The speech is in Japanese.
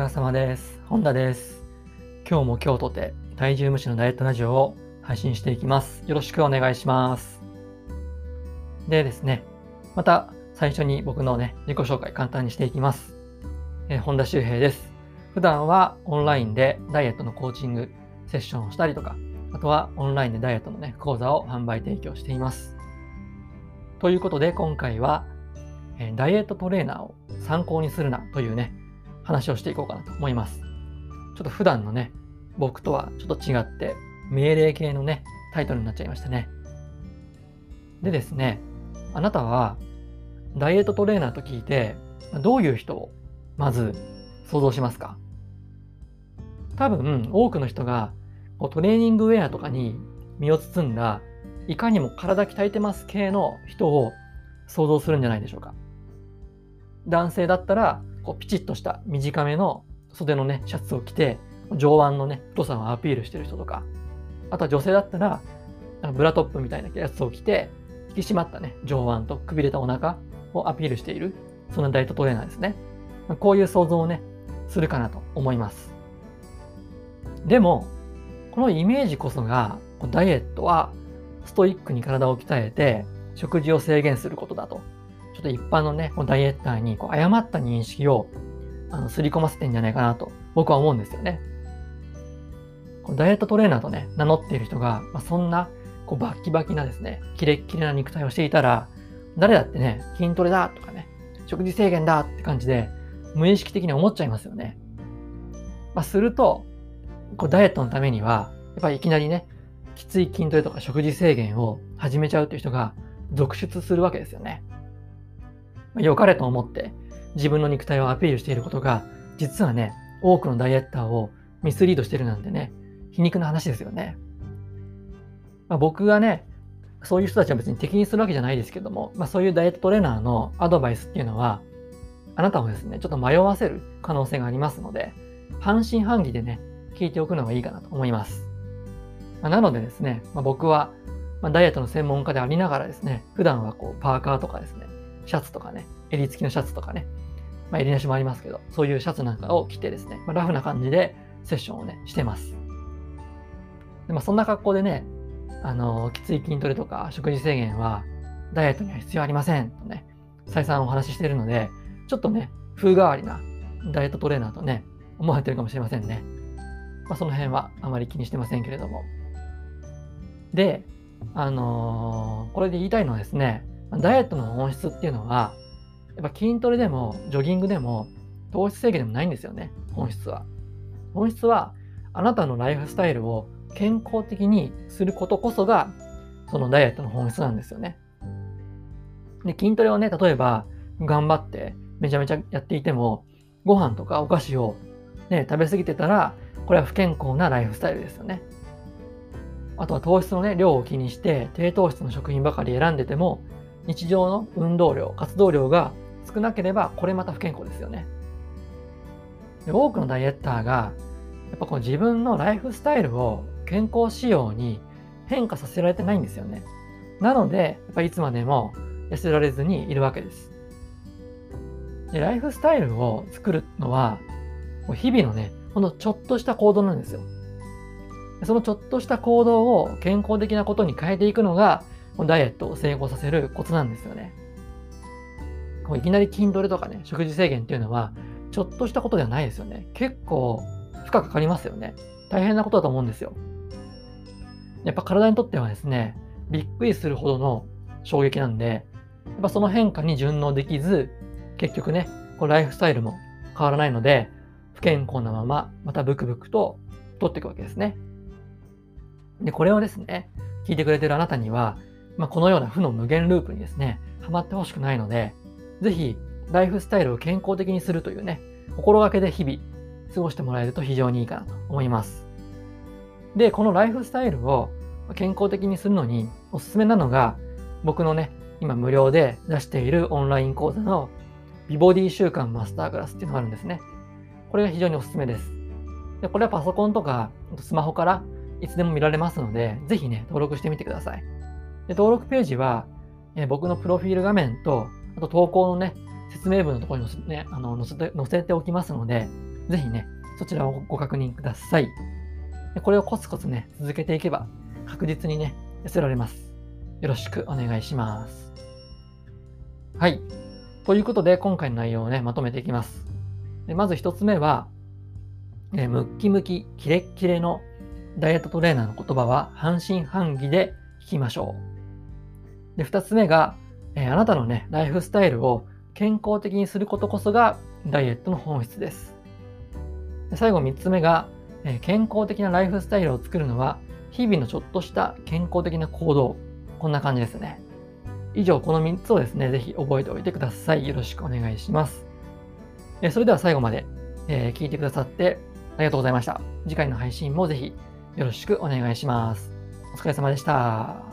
疲れ様です。本田です。今日も今日とて体重無視のダイエットラジオを配信していきます。よろしくお願いします。でですね、また最初に僕のね、自己紹介簡単にしていきます。えー、本田修平です。普段はオンラインでダイエットのコーチングセッションをしたりとか、あとはオンラインでダイエットのね、講座を販売提供しています。ということで今回は、えー、ダイエットトレーナーを参考にするなというね、話をしていこうかなと思います。ちょっと普段のね、僕とはちょっと違って、命令系のね、タイトルになっちゃいましたね。でですね、あなたはダイエットトレーナーと聞いて、どういう人をまず想像しますか？多分多くの人がトレーニングウェアとかに身を包んだいかにも体鍛えてます系の人を想像するんじゃないでしょうか。男性だったらこうピチッとした短めの袖のねシャツを着て上腕のね太さをアピールしてる人とかあとは女性だったらブラトップみたいなやつを着て引き締まったね上腕とくびれたお腹をアピールしているそんなダイエットトレーナーですね。こういう想像をねするかなと思います。でもこのイメージこそがダイエットはストイックに体を鍛えて食事を制限することだとっと一般のね、こダイエッターにこう誤った認識をあの刷り込ませてんじゃないかなと僕は思うんですよね。こダイエットトレーナーとね、名乗っている人が、まあ、そんなこうバッキバキなですね、キレッキレな肉体をしていたら、誰だってね、筋トレだとかね、食事制限だって感じで、無意識的に思っちゃいますよね。まあ、すると、こうダイエットのためには、やっぱりいきなりね、きつい筋トレとか食事制限を始めちゃうという人が続出するわけですよね。良かれと思って自分の肉体をアピールしていることが、実はね、多くのダイエッターをミスリードしてるなんてね、皮肉な話ですよね。まあ、僕がね、そういう人たちは別に敵にするわけじゃないですけども、まあ、そういうダイエットトレーナーのアドバイスっていうのは、あなたをですね、ちょっと迷わせる可能性がありますので、半信半疑でね、聞いておくのがいいかなと思います。まあ、なのでですね、ま、僕は、まダイエットの専門家でありながらですね、普段はこうパーカーとかですね、シャツとかね、襟付きのシャツとかね、まあ、襟なしもありますけど、そういうシャツなんかを着てですね、まあ、ラフな感じでセッションをね、してます。でまあ、そんな格好でね、あの、きつい筋トレとか食事制限はダイエットには必要ありませんとね、再三お話ししているので、ちょっとね、風変わりなダイエットトレーナーとね、思われてるかもしれませんね。まあ、その辺はあまり気にしてませんけれども。で、あのー、これで言いたいのはですね、ダイエットの本質っていうのは、やっぱ筋トレでもジョギングでも糖質制限でもないんですよね、本質は。本質は、あなたのライフスタイルを健康的にすることこそが、そのダイエットの本質なんですよね。で、筋トレをね、例えば、頑張ってめちゃめちゃやっていても、ご飯とかお菓子をね、食べ過ぎてたら、これは不健康なライフスタイルですよね。あとは糖質のね、量を気にして、低糖質の食品ばかり選んでても、日常の運動量、活動量が少なければ、これまた不健康ですよね。で多くのダイエッターが、やっぱこの自分のライフスタイルを健康仕様に変化させられてないんですよね。なので、やっぱいつまでも痩せられずにいるわけです。でライフスタイルを作るのは、日々のね、このちょっとした行動なんですよ。そのちょっとした行動を健康的なことに変えていくのが、ダイエットを成功させるコツなんですよね。こういきなり筋トレとかね、食事制限っていうのは、ちょっとしたことではないですよね。結構負荷かかりますよね。大変なことだと思うんですよ。やっぱ体にとってはですね、びっくりするほどの衝撃なんで、やっぱその変化に順応できず、結局ね、こうライフスタイルも変わらないので、不健康なまま、またブクブクと太っていくわけですね。で、これをですね、聞いてくれてるあなたには、まあ、このような負の無限ループにですね、ハマってほしくないので、ぜひ、ライフスタイルを健康的にするというね、心がけで日々過ごしてもらえると非常にいいかなと思います。で、このライフスタイルを健康的にするのにおすすめなのが、僕のね、今無料で出しているオンライン講座の美ボディ習慣マスタークラスっていうのがあるんですね。これが非常におすすめです。でこれはパソコンとかスマホからいつでも見られますので、ぜひね、登録してみてください。で登録ページは、えー、僕のプロフィール画面と、あと投稿のね、説明文のところに載せ,、ね、あの載せて載せておきますので、ぜひね、そちらをご確認ください。でこれをコツコツね、続けていけば、確実にね、痩せられます。よろしくお願いします。はい。ということで、今回の内容をね、まとめていきます。でまず1つ目は、えムッキムキ、キレッキレのダイエットトレーナーの言葉は半信半疑で聞きましょう。で、2つ目が、えあなたのね、ライフスタイルを健康的にすることこそがダイエットの本質です。で最後3つ目が、え健康的なライフスタイルを作るのは日々のちょっとした健康的な行動。こんな感じですね。以上、この3つをですね、ぜひ覚えておいてください。よろしくお願いします。えそれでは最後まで、え聞いてくださってありがとうございました。次回の配信もぜひよろしくお願いします。お疲れ様でした。